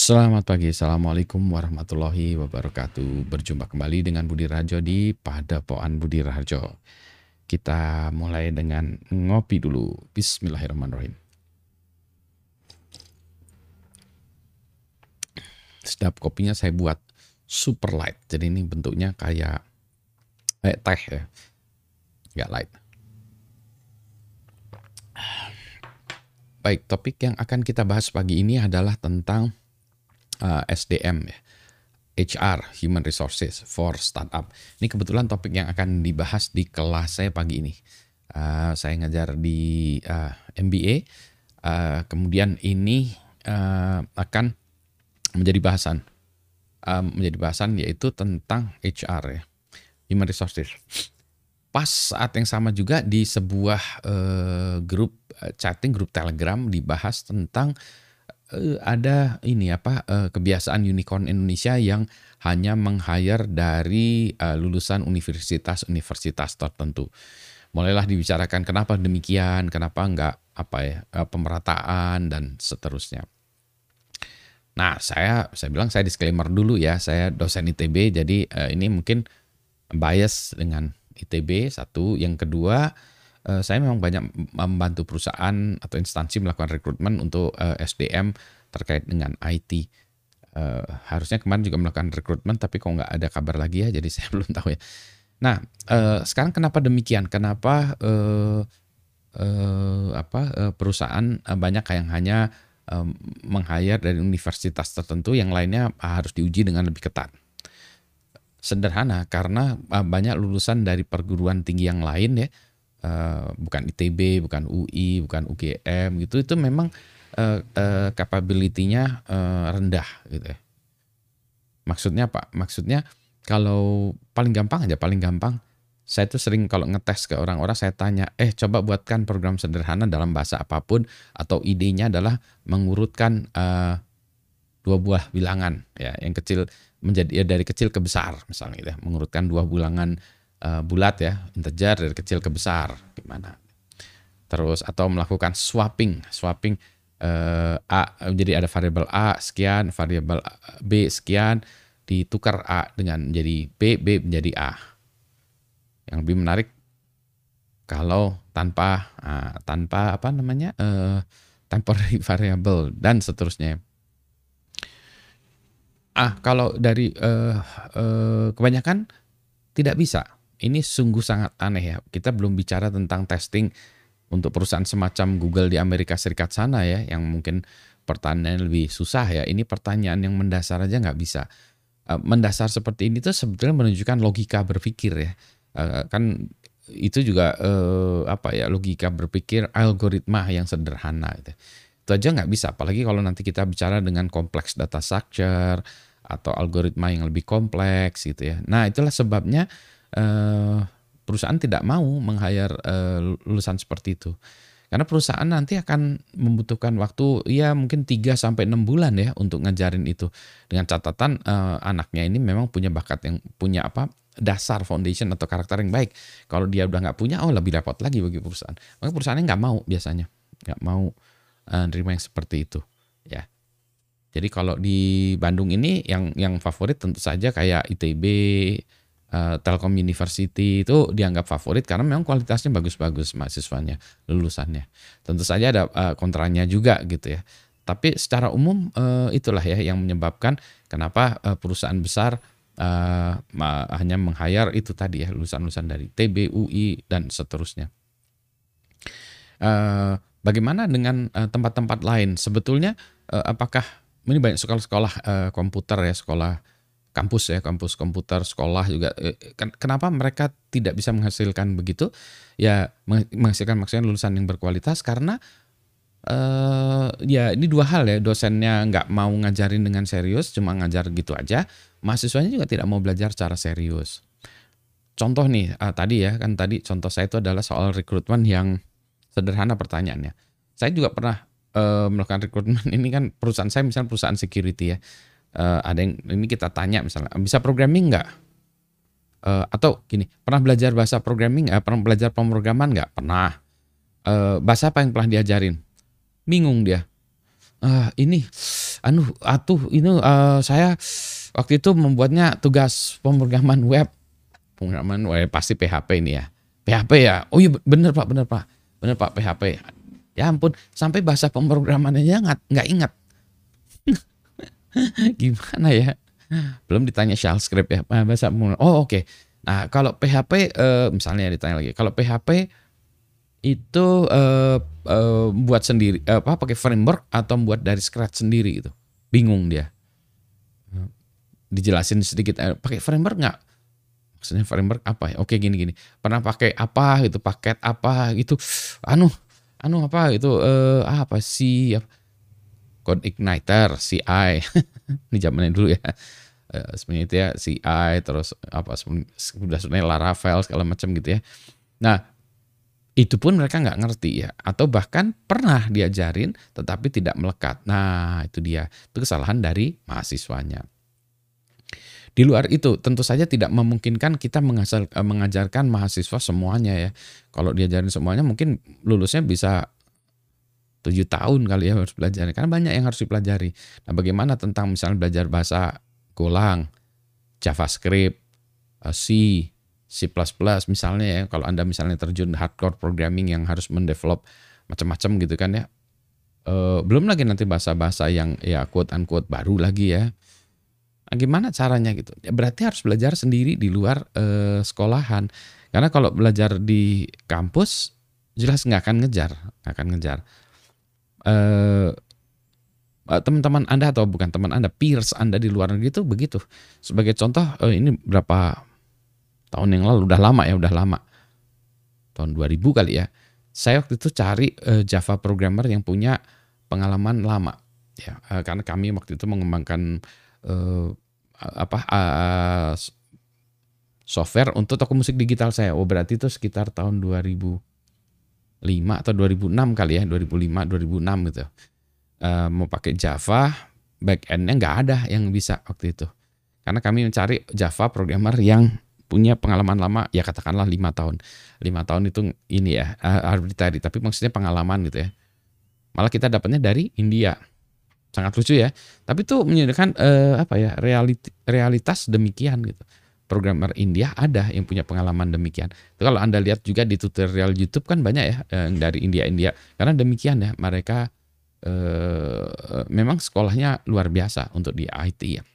Selamat pagi, Assalamualaikum warahmatullahi wabarakatuh. Berjumpa kembali dengan Budi Rajo di Padepokan Budi Rajo. Kita mulai dengan ngopi dulu. Bismillahirrahmanirrahim. Sedap kopinya saya buat super light. Jadi ini bentuknya kayak kayak teh ya. Gak light. Baik, topik yang akan kita bahas pagi ini adalah tentang uh, SDM ya. HR, Human Resources for Startup. Ini kebetulan topik yang akan dibahas di kelas saya pagi ini. Uh, saya ngajar di uh, MBA, uh, kemudian ini uh, akan menjadi bahasan, uh, menjadi bahasan yaitu tentang HR ya, Human Resources. Pas saat yang sama juga di sebuah uh, grup uh, chatting, grup Telegram dibahas tentang uh, ada ini apa uh, kebiasaan unicorn Indonesia yang hanya meng-hire dari uh, lulusan universitas-universitas tertentu. Mulailah dibicarakan kenapa demikian, kenapa enggak apa ya pemerataan dan seterusnya. Nah, saya saya bilang saya disclaimer dulu ya, saya dosen ITB jadi ini mungkin bias dengan ITB satu, yang kedua uh, saya memang banyak membantu perusahaan atau instansi melakukan rekrutmen untuk uh, eh, SDM terkait dengan IT. Uh, eh, harusnya kemarin juga melakukan rekrutmen tapi kok nggak ada kabar lagi ya jadi saya belum tahu ya. Nah uh, sekarang kenapa demikian? Kenapa uh, uh, apa uh, perusahaan uh, banyak yang hanya uh, dari universitas tertentu yang lainnya harus diuji dengan lebih ketat? Sederhana karena banyak lulusan dari perguruan tinggi yang lain ya uh, bukan ITB, bukan UI, bukan UGM gitu itu memang uh, uh, uh, rendah gitu ya. Maksudnya apa? Maksudnya kalau paling gampang aja, paling gampang saya tuh sering kalau ngetes ke orang-orang saya tanya, eh coba buatkan program sederhana dalam bahasa apa pun atau idenya adalah mengurutkan uh, dua buah bilangan ya yang kecil menjadi ya dari kecil ke besar misalnya gitu ya, mengurutkan dua bilangan uh, bulat ya, integer dari kecil ke besar gimana. Terus atau melakukan swapping, swapping uh, A jadi ada variabel A sekian, variabel B sekian ditukar A dengan menjadi B, B menjadi A. Yang lebih menarik kalau tanpa uh, tanpa apa namanya uh, temporary variable dan seterusnya. Ah, kalau dari uh, uh, kebanyakan tidak bisa ini sungguh sangat aneh ya. Kita belum bicara tentang testing untuk perusahaan semacam Google di Amerika Serikat sana ya, yang mungkin pertanyaan lebih susah ya. Ini pertanyaan yang mendasar aja nggak bisa. Eh, mendasar seperti ini tuh sebetulnya menunjukkan logika berpikir ya. Eh, kan itu juga eh, apa ya logika berpikir algoritma yang sederhana itu. Itu aja nggak bisa. Apalagi kalau nanti kita bicara dengan kompleks data structure atau algoritma yang lebih kompleks gitu ya. Nah itulah sebabnya uh, perusahaan tidak mau meng-hire uh, lulusan seperti itu. Karena perusahaan nanti akan membutuhkan waktu ya mungkin 3 sampai 6 bulan ya untuk ngajarin itu. Dengan catatan uh, anaknya ini memang punya bakat yang punya apa? dasar foundation atau karakter yang baik. Kalau dia udah nggak punya, oh lebih repot lagi bagi perusahaan. Maka perusahaannya nggak mau biasanya, nggak mau uh, nerima yang seperti itu, ya. Jadi kalau di Bandung ini yang yang favorit tentu saja kayak ITB, uh, Telkom University itu dianggap favorit karena memang kualitasnya bagus-bagus mahasiswanya, lulusannya. Tentu saja ada uh, kontranya juga gitu ya. Tapi secara umum uh, itulah ya yang menyebabkan kenapa perusahaan besar uh, hanya meng-hire itu tadi ya lulusan-lulusan dari TB, UI dan seterusnya. Bagaimana dengan tempat-tempat lain? Sebetulnya apakah ini banyak sekolah-sekolah komputer ya, sekolah kampus ya, kampus komputer, sekolah juga. Eh, kenapa mereka tidak bisa menghasilkan begitu? Ya menghasilkan maksudnya lulusan yang berkualitas karena uh, ya ini dua hal ya. Dosennya nggak mau ngajarin dengan serius, cuma ngajar gitu aja. Mahasiswanya juga tidak mau belajar secara serius. Contoh nih uh, tadi ya kan tadi contoh saya itu adalah soal rekrutmen yang sederhana pertanyaannya. Saya juga pernah uh, melakukan rekrutmen ini kan perusahaan saya misalnya perusahaan security ya uh, ada yang ini kita tanya misalnya bisa programming nggak? Uh, atau gini pernah belajar bahasa programming nggak? Pernah belajar pemrograman nggak? Pernah. Uh, bahasa apa yang pernah diajarin? Bingung dia. Uh, ini anu atuh ini uh, saya waktu itu membuatnya tugas pemrograman web. Pemrograman web pasti PHP ini ya. PHP ya? Oh iya bener pak bener pak. Bener pak PHP ya ampun sampai bahasa pemrograman aja nggak nggak ingat gimana ya? Belum ditanya shell script ya bahasa oh oke. Okay. nah kalau PHP uh, misalnya ditanya lagi. Kalau PHP itu uh, uh, buat sendiri apa pakai framework atau buat dari scratch sendiri gitu? Bingung dia. Dijelasin sedikit pakai framework nggak? Maksudnya framework apa ya? Oke gini gini pernah pakai apa gitu? Paket apa gitu? Anu anu apa itu uh, apa sih code igniter CI ini zamannya dulu ya. Uh, sebenarnya itu ya CI terus apa sudah sebenarnya Laravel segala macam gitu ya. Nah itu pun mereka nggak ngerti ya. Atau bahkan pernah diajarin tetapi tidak melekat. Nah itu dia. Itu kesalahan dari mahasiswanya. Di luar itu tentu saja tidak memungkinkan kita eh, mengajarkan mahasiswa semuanya ya. Kalau diajarin semuanya mungkin lulusnya bisa tujuh tahun kali ya harus belajar karena banyak yang harus dipelajari nah bagaimana tentang misalnya belajar bahasa Golang JavaScript eh, C C++ misalnya ya kalau Anda misalnya terjun hardcore programming yang harus mendevelop macam-macam gitu kan ya. E, belum lagi nanti bahasa-bahasa yang ya quote unquote baru lagi ya. Nah, gimana caranya gitu? Ya, berarti harus belajar sendiri di luar e, sekolahan. Karena kalau belajar di kampus jelas nggak akan ngejar, nggak akan ngejar. Eh teman-teman Anda atau bukan teman Anda, peers Anda di luar negeri itu begitu. Sebagai contoh, ini berapa tahun yang lalu udah lama ya udah lama. Tahun 2000 kali ya. Saya waktu itu cari uh, Java programmer yang punya pengalaman lama. Ya uh, karena kami waktu itu mengembangkan uh, apa uh, software untuk toko musik digital saya. Oh berarti itu sekitar tahun 2005 atau 2006 kali ya 2005 2006 gitu. Uh, mau pakai Java back endnya nggak ada yang bisa waktu itu. Karena kami mencari Java programmer yang punya pengalaman lama ya katakanlah lima tahun. Lima tahun itu ini ya arbitrary tapi maksudnya pengalaman gitu ya. Malah kita dapatnya dari India. Sangat lucu ya. Tapi itu menyediakan eh, apa ya realiti, realitas demikian gitu programmer India ada yang punya pengalaman demikian itu kalau anda lihat juga di tutorial YouTube kan banyak ya yang dari India India karena demikian ya mereka eh, memang sekolahnya luar biasa untuk di IT ya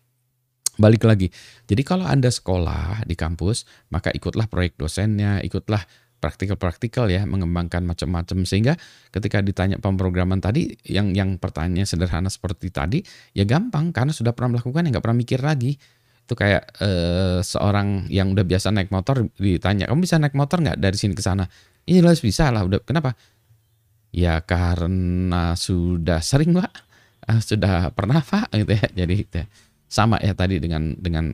balik lagi. Jadi kalau Anda sekolah di kampus, maka ikutlah proyek dosennya, ikutlah praktikal-praktikal ya, mengembangkan macam-macam sehingga ketika ditanya pemrograman tadi yang yang pertanyaannya sederhana seperti tadi, ya gampang karena sudah pernah melakukan ya nggak pernah mikir lagi. Itu kayak eh, seorang yang udah biasa naik motor ditanya, "Kamu bisa naik motor nggak dari sini ke sana?" Iya jelas bisa lah, udah kenapa? Ya karena sudah sering, Pak. Ah, sudah pernah, Pak gitu ya. Jadi gitu ya. Sama ya tadi dengan dengan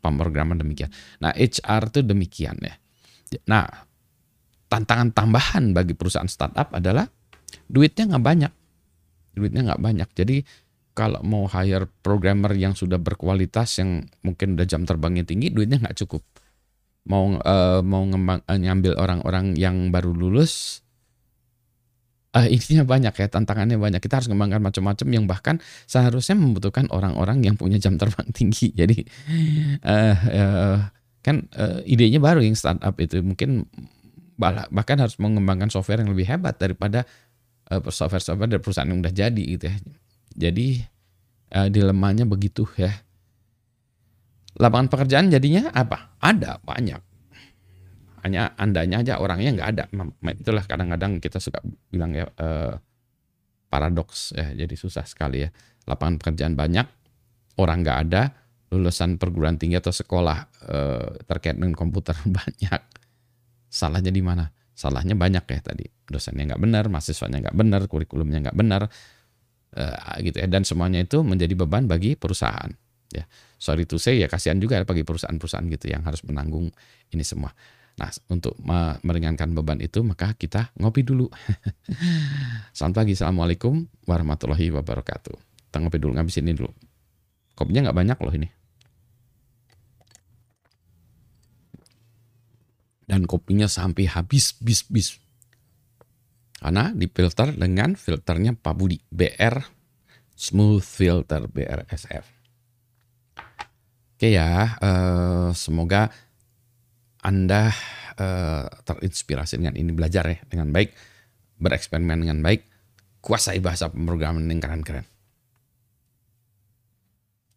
pemrograman demikian. Nah, HR itu demikian ya. Nah, tantangan tambahan bagi perusahaan startup adalah duitnya nggak banyak. Duitnya nggak banyak. Jadi kalau mau hire programmer yang sudah berkualitas yang mungkin udah jam terbangnya tinggi, duitnya nggak cukup. Mau uh, mau ngembang, uh, ngambil orang-orang yang baru lulus uh, intinya banyak ya tantangannya banyak. Kita harus mengembangkan macam-macam yang bahkan seharusnya membutuhkan orang-orang yang punya jam terbang tinggi. Jadi uh, uh, kan uh, idenya baru yang startup itu. Mungkin bahkan harus mengembangkan software yang lebih hebat daripada uh, software-software dari perusahaan yang udah jadi gitu ya. Jadi uh, dilemanya begitu ya. Lapangan pekerjaan jadinya apa? Ada banyak. Hanya andanya aja orangnya nggak ada. Itulah kadang-kadang kita suka bilang ya eh, paradoks ya jadi susah sekali ya. Lapangan pekerjaan banyak orang nggak ada lulusan perguruan tinggi atau sekolah eh, terkait dengan komputer banyak. Salahnya di mana? Salahnya banyak ya tadi. Dosennya nggak benar mahasiswanya nggak benar kurikulumnya nggak benar eh, gitu ya dan semuanya itu menjadi beban bagi perusahaan ya sorry to say ya kasihan juga bagi perusahaan-perusahaan gitu yang harus menanggung ini semua Nah, untuk meringankan beban itu maka kita ngopi dulu. Selamat pagi, Assalamualaikum warahmatullahi wabarakatuh. Kita ngopi dulu, ngabis ini dulu. Kopinya nggak banyak loh ini. Dan kopinya sampai habis, bis, bis. Karena difilter dengan filternya Pak Budi, BR Smooth Filter BRSF. Oke ya, uh, semoga Anda uh, terinspirasi dengan ini belajar ya dengan baik, bereksperimen dengan baik, kuasai bahasa pemrograman yang keren-keren.